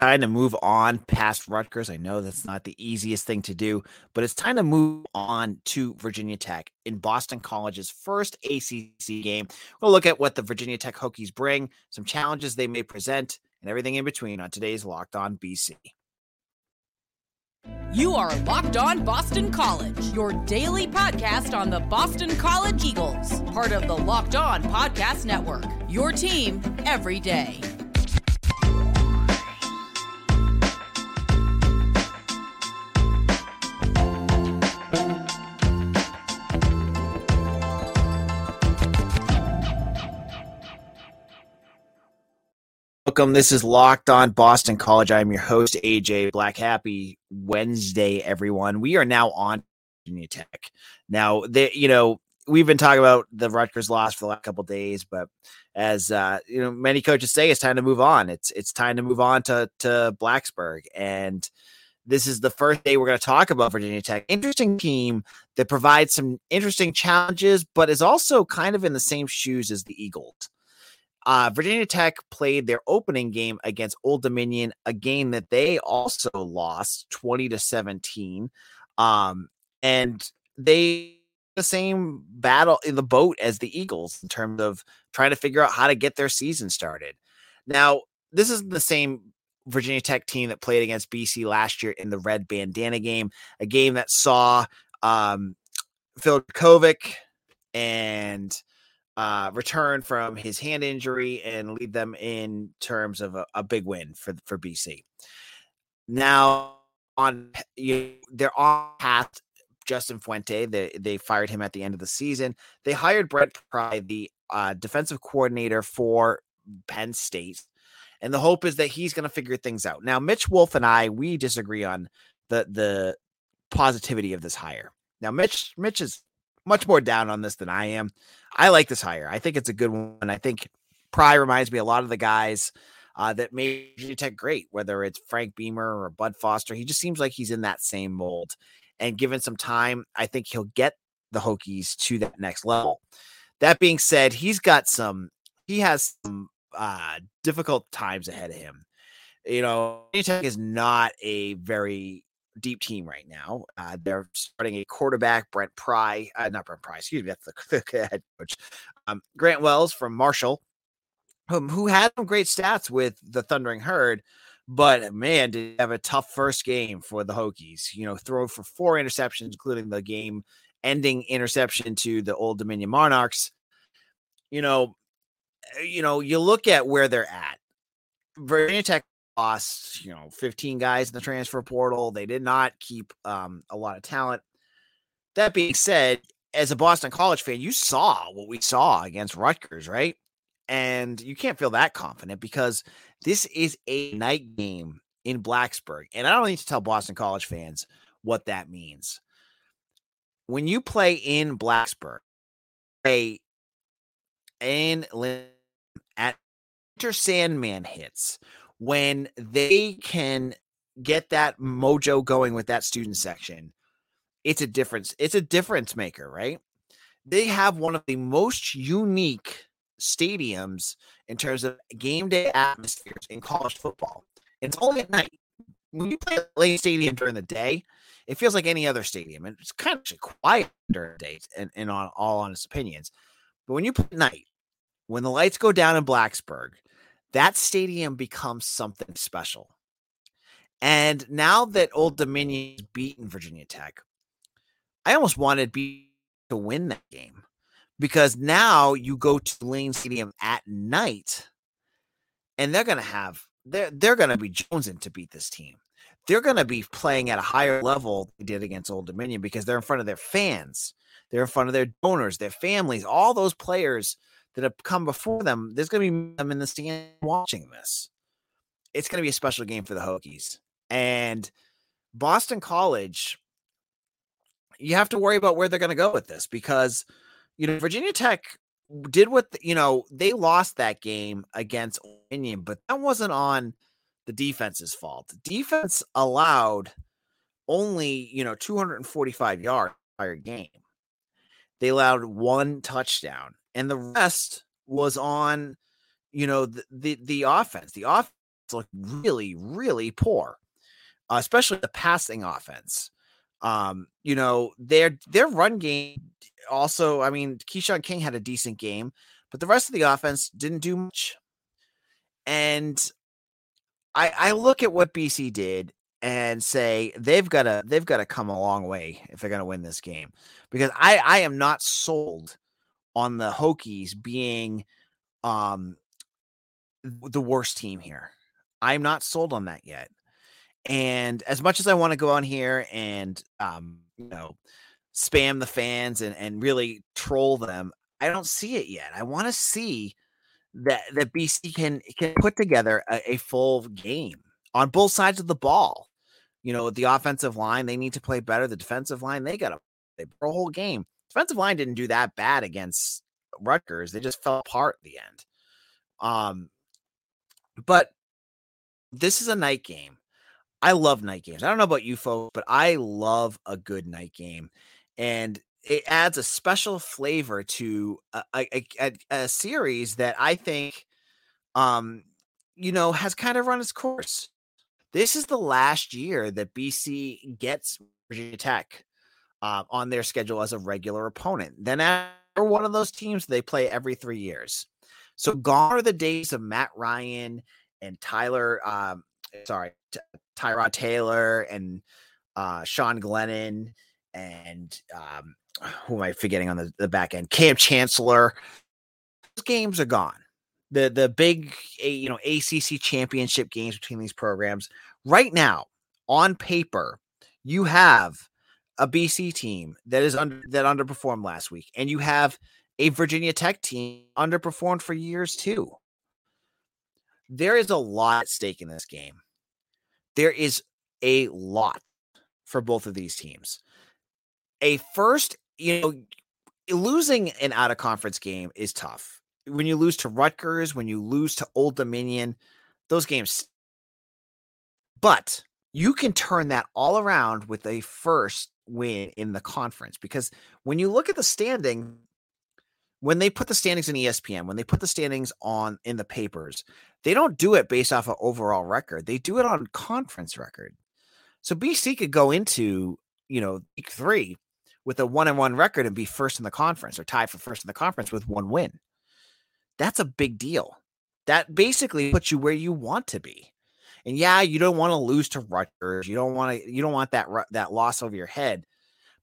time to move on past Rutgers. I know that's not the easiest thing to do, but it's time to move on to Virginia Tech in Boston College's first ACC game. We'll look at what the Virginia Tech Hokies bring, some challenges they may present, and everything in between on today's Locked On BC. You are Locked On Boston College, your daily podcast on the Boston College Eagles, part of the Locked On Podcast Network. Your team every day. Welcome. This is Locked On Boston College. I'm your host, AJ Black. Happy Wednesday, everyone. We are now on Virginia Tech. Now, they, you know, we've been talking about the Rutgers loss for the last couple days, but as uh, you know, many coaches say, it's time to move on. It's it's time to move on to to Blacksburg, and this is the first day we're going to talk about Virginia Tech. Interesting team that provides some interesting challenges, but is also kind of in the same shoes as the Eagles. Uh, Virginia Tech played their opening game against Old Dominion, a game that they also lost 20 to 17. Um, and they the same battle in the boat as the Eagles in terms of trying to figure out how to get their season started. Now, this is the same Virginia Tech team that played against BC last year in the red bandana game, a game that saw um, Phil Jurkovec and uh, return from his hand injury and lead them in terms of a, a big win for for BC. Now on you, they're on path. Justin Fuente, they they fired him at the end of the season. They hired Brent Pry, the uh, defensive coordinator for Penn State, and the hope is that he's going to figure things out. Now, Mitch Wolf and I we disagree on the the positivity of this hire. Now, Mitch Mitch is much more down on this than I am. I like this hire. I think it's a good one. I think Pry reminds me a lot of the guys uh, that made Virginia Tech great, whether it's Frank Beamer or Bud Foster. He just seems like he's in that same mold. And given some time, I think he'll get the Hokies to that next level. That being said, he's got some, he has some uh, difficult times ahead of him. You know, Virginia Tech is not a very deep team right now. Uh, they're starting a quarterback, Brent Pry, uh, not Brent Pry, excuse me, that's the, head coach. Um, Grant Wells from Marshall, who had some great stats with the Thundering Herd, but man, did have a tough first game for the Hokies. You know, throw for four interceptions, including the game ending interception to the Old Dominion Monarchs. You know, eh, you know, you look at where they're at. Virginia Tech lost, you know, 15 guys in the transfer portal. They did not keep um, a lot of talent. That being said, as a Boston College fan, you saw what we saw against Rutgers, right? And you can't feel that confident because this is a night game in Blacksburg. And I don't need to tell Boston College fans what that means. When you play in Blacksburg, play in at Enter Sandman hits, when they can get that mojo going with that student section, it's a difference. It's a difference maker, right? They have one of the most unique stadiums in terms of game day atmospheres in college football. It's only at night. When you play at Lane Stadium during the day, it feels like any other stadium. It's kind of quiet during the day, and, and on all honest opinions. But when you play at night, when the lights go down in Blacksburg, that stadium becomes something special. And now that Old Dominion's beaten Virginia Tech, I almost wanted B to win that game because now you go to Lane Stadium at night and they're going to have they're they're going to be jonesing to beat this team. They're going to be playing at a higher level they did against Old Dominion because they're in front of their fans, they're in front of their donors, their families, all those players that have come before them, there's going to be them in the stand watching this. It's going to be a special game for the Hokies. And Boston College, you have to worry about where they're going to go with this because, you know, Virginia Tech did what, the, you know, they lost that game against Union, but that wasn't on the defense's fault. Defense allowed only, you know, 245 yards game. They allowed one touchdown and the rest was on you know the the, the offense the off look really, really poor, uh, especially the passing offense. Um, you know, their their run game also, I mean, Keshawn King had a decent game, but the rest of the offense didn't do much. And I I look at what BC did and say they've got to they've got to come a long way if they're going to win this game because I I am not sold on the Hokies being um the worst team here. I'm not sold on that yet. And as much as I want to go on here and um, you know, spam the fans and, and really troll them, I don't see it yet. I want to see that that BC can can put together a, a, full game on both sides of the ball. You know, the offensive line, they need to play better. The defensive line, they got to play a whole game. Defensive line didn't do that bad against Rutgers. They just fell apart at the end. Um, but this is a night game. I love night games. I don't know about you folks, but I love a good night game. And it adds a special flavor to a, a, a, a series that I think, um, you know, has kind of run its course. This is the last year that BC gets Virginia Tech uh, on their schedule as a regular opponent. Then after one of those teams, they play every three years. So gone are the days of Matt Ryan and Tyler, um, sorry, T- Tyrod Taylor and uh, Sean Glennon and um, who am I forgetting on the, the back end? Kam Chancellor. Those games are gone. The the big you know ACC championship games between these programs right now on paper, you have a BC team that is under that underperformed last week, and you have a Virginia Tech team underperformed for years too. There is a lot at stake in this game. There is a lot for both of these teams. A first, you know, losing an out of conference game is tough. When you lose to Rutgers, when you lose to Old Dominion, those games. But you can turn that all around with a first win in the conference because when you look at the standing, when they put the standings in ESPN, when they put the standings on in the papers, they don't do it based off of overall record. They do it on conference record. So BC could go into, you know, week three with a one and one record and be first in the conference or tied for first in the conference with one win. That's a big deal. That basically puts you where you want to be. And yeah, you don't want to lose to Rutgers. You don't want to. You don't want that that loss over your head.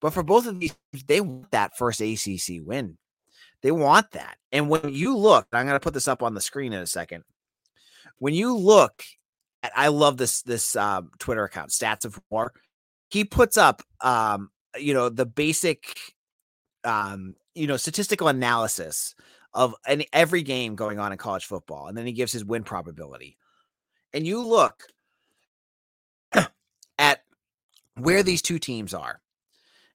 But for both of these, they want that first ACC win. They want that. And when you look, I'm going to put this up on the screen in a second. When you look at, I love this this um, Twitter account, Stats of War. He puts up, um, you know, the basic, um, you know, statistical analysis of any every game going on in college football, and then he gives his win probability. And you look at where these two teams are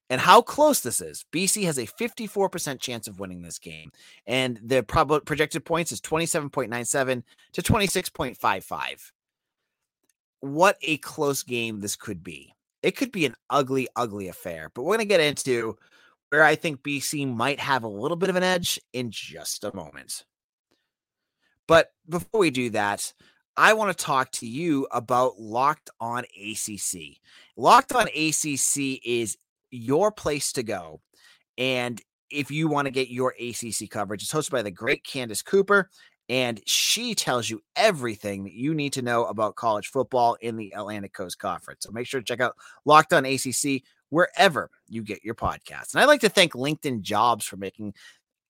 and how close this is. BC has a 54% chance of winning this game, and the prob- projected points is 27.97 to 26.55. What a close game this could be. It could be an ugly, ugly affair, but we're going to get into where I think BC might have a little bit of an edge in just a moment. But before we do that, I want to talk to you about Locked On ACC. Locked On ACC is your place to go. And if you want to get your ACC coverage, it's hosted by the great Candace Cooper, and she tells you everything that you need to know about college football in the Atlantic Coast Conference. So make sure to check out Locked On ACC wherever you get your podcasts. And I'd like to thank LinkedIn Jobs for making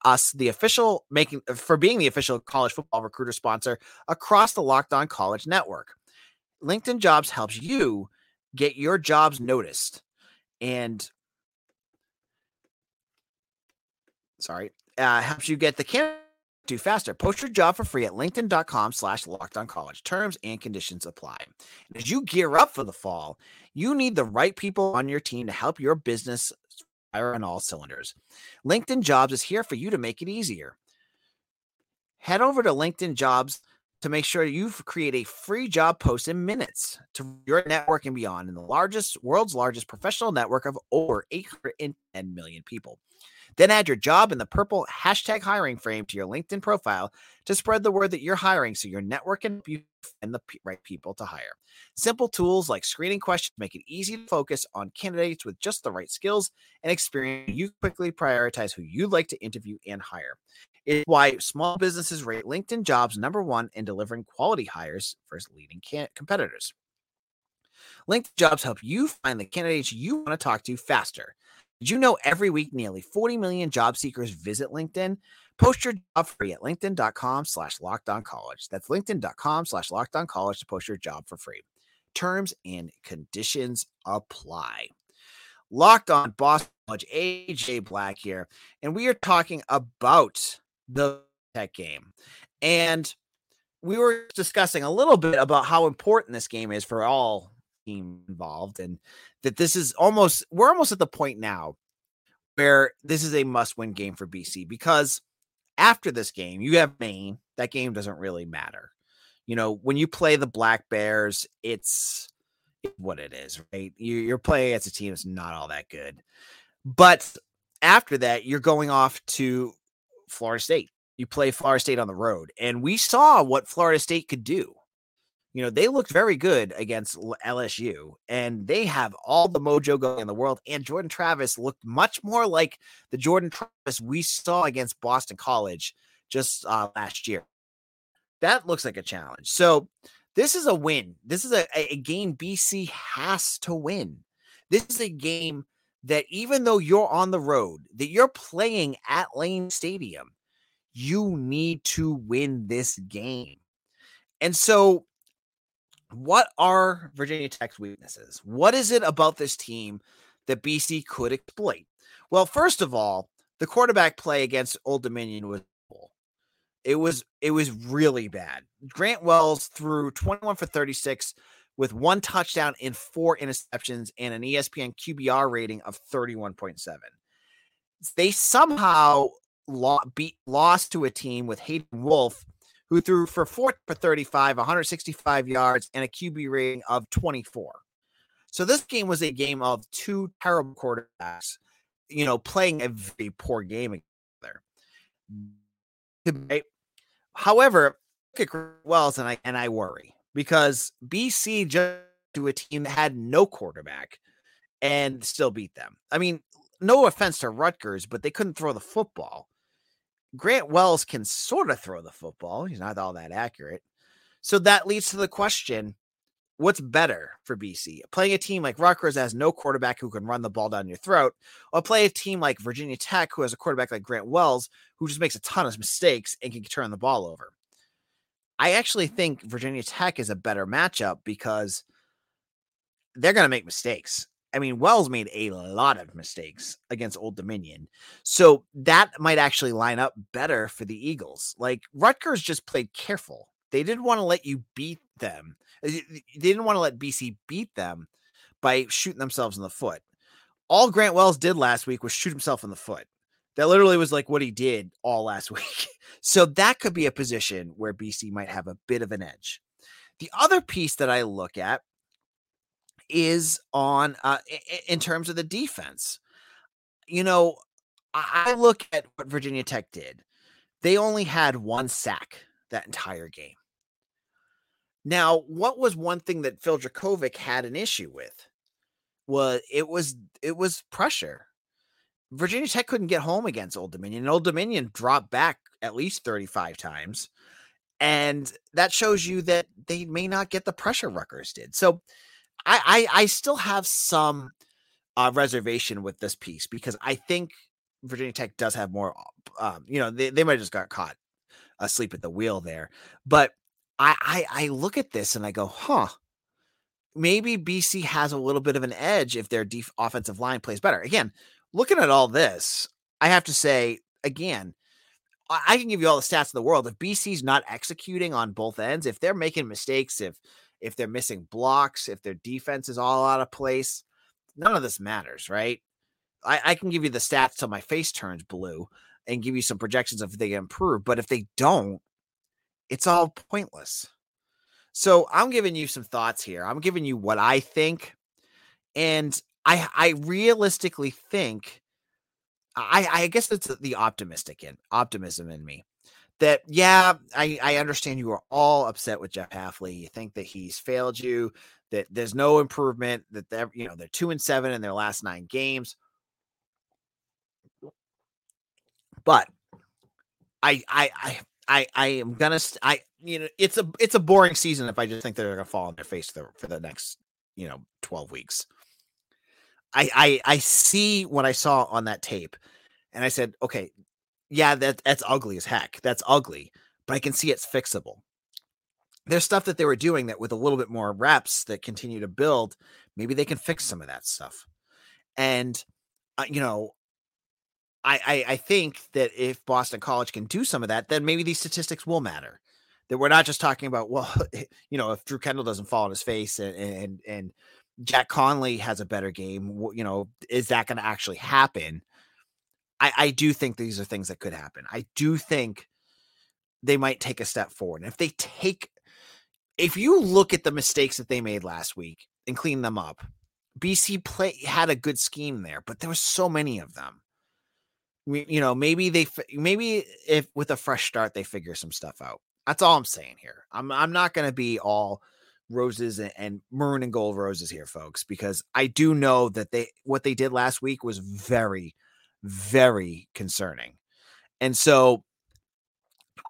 us the official making for being the official college football recruiter sponsor across the Locked On College network. LinkedIn Jobs helps you get your jobs noticed and sorry, uh, helps you get the camera do faster. Post your job for free at linkedin.com slash locked on college. Terms and conditions apply. As you gear up for the fall, you need the right people on your team to help your business fire on all cylinders. LinkedIn Jobs is here for you to make it easier. Head over to LinkedIn Jobs to make sure you create a free job post in minutes to your network and beyond in the largest world's largest professional network of over 810 million people. Then add your job in the purple hashtag hiring frame to your LinkedIn profile to spread the word that you're hiring so your network can you find the right people to hire. Simple tools like screening questions make it easy to focus on candidates with just the right skills and experience. You quickly prioritize who you'd like to interview and hire. It's why small businesses rate LinkedIn jobs number one in delivering quality hires versus leading can- competitors. LinkedIn jobs help you find the candidates you want to talk to faster. Did you know every week nearly 40 million job seekers visit LinkedIn? Post your job free at linkedin.com slash locked on college. That's linkedin.com slash locked on college to post your job for free. Terms and conditions apply. Locked on Boston College, AJ Black here, and we are talking about the tech game. And we were discussing a little bit about how important this game is for all team involved and that this is almost we're almost at the point now where this is a must win game for BC because after this game you have Maine that game doesn't really matter you know when you play the black bears it's what it is right you're playing against a team that's not all that good but after that you're going off to Florida State you play Florida State on the road and we saw what Florida State could do you know, they looked very good against LSU and they have all the mojo going in the world. And Jordan Travis looked much more like the Jordan Travis we saw against Boston College just uh, last year. That looks like a challenge. So, this is a win. This is a, a game BC has to win. This is a game that even though you're on the road, that you're playing at Lane Stadium, you need to win this game. And so what are Virginia Tech's weaknesses? What is it about this team that BC could exploit? Well, first of all, the quarterback play against Old Dominion was it was it was really bad. Grant Wells threw 21 for 36 with one touchdown and four interceptions and an ESPN QBR rating of 31.7. They somehow beat, lost to a team with Hayden Wolff, who threw for four for 35, 165 yards, and a QB rating of 24. So this game was a game of two terrible quarterbacks, you know, playing a very poor game together. However, look at Wells and I and I worry because BC just to a team that had no quarterback and still beat them. I mean, no offense to Rutgers, but they couldn't throw the football. Grant Wells can sort of throw the football. He's not all that accurate. So that leads to the question what's better for BC? Playing a team like Rutgers has no quarterback who can run the ball down your throat, or play a team like Virginia Tech who has a quarterback like Grant Wells who just makes a ton of mistakes and can turn the ball over. I actually think Virginia Tech is a better matchup because they're going to make mistakes. I mean, Wells made a lot of mistakes against Old Dominion. So that might actually line up better for the Eagles. Like Rutgers just played careful. They didn't want to let you beat them. They didn't want to let BC beat them by shooting themselves in the foot. All Grant Wells did last week was shoot himself in the foot. That literally was like what he did all last week. So that could be a position where BC might have a bit of an edge. The other piece that I look at is on uh, in terms of the defense. You know, I look at what Virginia Tech did. They only had one sack that entire game. Now, what was one thing that Phil Jurkovec had an issue with? Was it was it was pressure. Virginia Tech couldn't get home against Old Dominion. Old Dominion dropped back at least 35 times. And that shows you that they may not get the pressure Rutgers did. So I, I, I still have some uh, reservation with this piece because I think Virginia Tech does have more. Um, you know, they, they might have just got caught asleep at the wheel there, but I, I I look at this and I go, huh. Maybe BC has a little bit of an edge if their def- offensive line plays better. Again, looking at all this, I have to say again, I can give you all the stats in the world. If BC's not executing on both ends, if they're making mistakes, if if they're missing blocks, if their defense is all out of place, none of this matters, right? I, I can give you the stats till my face turns blue and give you some projections if they improve, but if they don't, it's all pointless. So I'm giving you some thoughts here. I'm giving you what I think, and I I realistically think I, I guess it's the optimistic in optimism in me that yeah, I, I understand you are all upset with Jeff Hafley. You think that he's failed you, that there's no improvement, that they're you know they're two and seven in their last nine games. But I I I I I am gonna I you know it's a it's a boring season if I just think they're gonna fall on their face for the, for the next you know 12 weeks. I I I see what I saw on that tape, and I said, okay, yeah, that that's ugly as heck. That's ugly, but I can see it's fixable. There's stuff that they were doing that with a little bit more reps that continue to build, maybe they can fix some of that stuff. And uh, you know, I, I I think that if Boston College can do some of that, then maybe these statistics will matter. That we're not just talking about well, you know, if Drew Kendall doesn't fall on his face and and and Jack Conley has a better game, you know, is that going to actually happen? I, I do think these are things that could happen. I do think they might take a step forward. And if they take, if you look at the mistakes that they made last week and clean them up, BC play had a good scheme there, but there were so many of them. You know, maybe they, maybe if with a fresh start they figure some stuff out. That's all I'm saying here. I'm I'm not going to be all roses and, and maroon and gold roses here, folks, because I do know that they what they did last week was very, very concerning. And so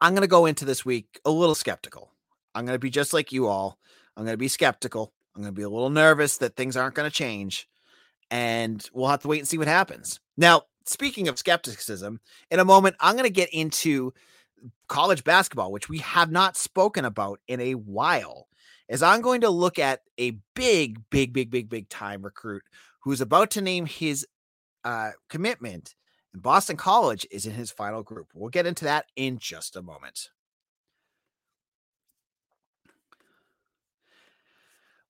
I'm going to go into this week a little skeptical. I'm going to be just like you all. I'm going to be skeptical. I'm going to be a little nervous that things aren't going to change. And we'll have to wait and see what happens. Now, speaking of skepticism, in a moment, I'm going to get into college basketball, which we have not spoken about in a while is I'm going to look at a big, big, big, big, big time recruit who's about to name his uh, commitment. And Boston College is in his final group. We'll get into that in just a moment.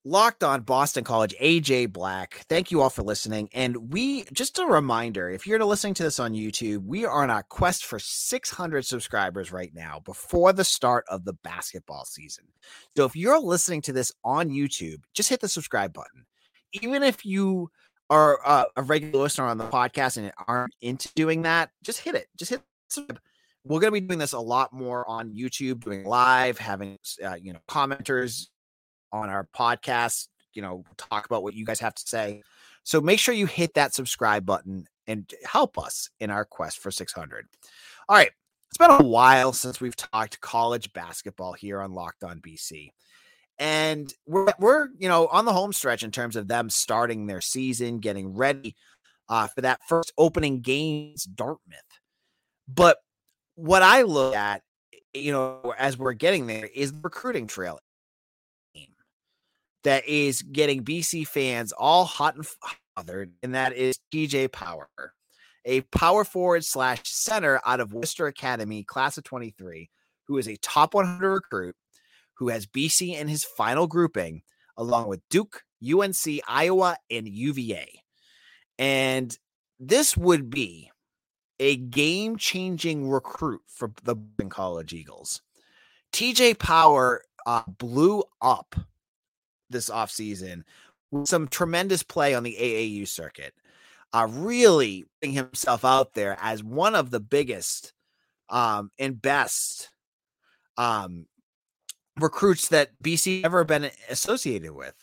Locked on Boston College, AJ Black. Thank you all for listening. And we, just a reminder if you're listening to this on YouTube, we are on a quest for 600 subscribers right now before the start of the basketball season. So if you're listening to this on YouTube, just hit the subscribe button. Even if you are uh, a regular listener on the podcast and aren't into doing that, just hit it. Just hit subscribe we're going to be doing this a lot more on YouTube, doing live, having uh, you know commenters on our podcast, you know, talk about what you guys have to say. So make sure you hit that subscribe button and help us in our quest for 600. All right. It's been a while since we've talked college basketball here on Locked On BC. And we're, we're, you know, on the home stretch in terms of them starting their season, getting ready uh, for that first opening games, Dartmouth. But what I look at, you know, as we're getting there is the recruiting trail that is getting BC fans all hot and bothered, and that is TJ Power, a power forward slash center out of Worcester Academy, class of 23, who is a top 100 recruit, who has BC in his final grouping, along with Duke, UNC, Iowa, and UVA. And this would be a game changing recruit for the College Eagles. TJ Power uh, blew up this offseason with some tremendous play on the AAU circuit. Uh, really putting himself out there as one of the biggest um, and best um, recruits that BC ever been associated with.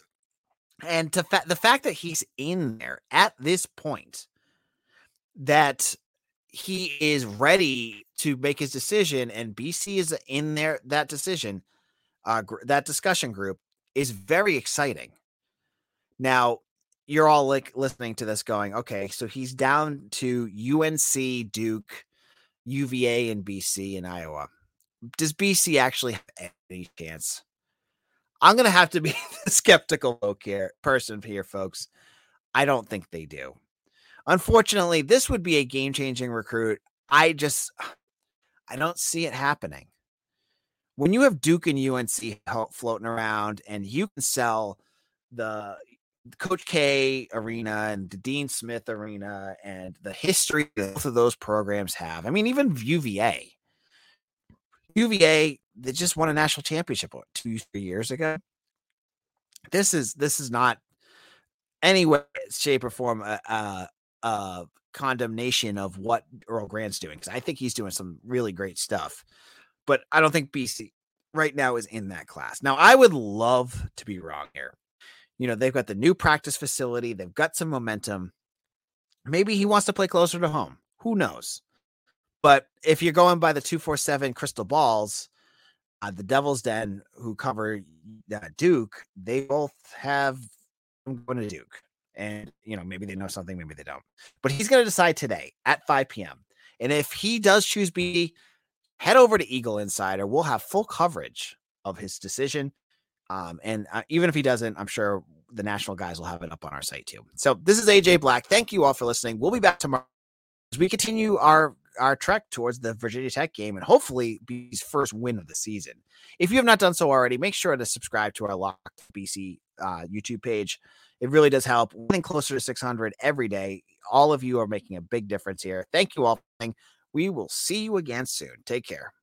And to fa- the fact that he's in there at this point, that he is ready to make his decision, and BC is in there that decision, uh, gr- that discussion group is very exciting. Now, you're all like listening to this going, okay, so he's down to UNC, Duke, UVA, and BC in Iowa. Does BC actually have any chance? I'm gonna have to be the skeptical here, person here, folks. I don't think they do. Unfortunately, this would be a game-changing recruit. I just I don't see it happening when you have Duke and UNC floating around and you can sell the Coach K arena and the Dean Smith arena and the history both of those programs have. I mean, even UVA. UVA, they just won a national championship two, three years ago. This is this is not any way, shape, or form a, a, a condemnation of what Earl Grant's doing because I think he's doing some really great stuff. But I don't think BC right now is in that class. Now, I would love to be wrong here. You know, they've got the new practice facility, they've got some momentum. Maybe he wants to play closer to home. Who knows? But if you're going by the 247 crystal balls, uh, the Devil's Den, who cover uh, Duke, they both have I'm going to Duke. And, you know, maybe they know something, maybe they don't. But he's going to decide today at 5 p.m. And if he does choose B, head over to Eagle Insider. We'll have full coverage of his decision. Um, and uh, even if he doesn't, I'm sure the national guys will have it up on our site too. So this is AJ Black. Thank you all for listening. We'll be back tomorrow as we continue our our trek towards the Virginia Tech game and hopefully BC's first win of the season. If you have not done so already, make sure to subscribe to our Locked BC uh, YouTube page. It really does help. Winning closer to 600 every day. All of you are making a big difference here. Thank you all. We will see you again soon. Take care.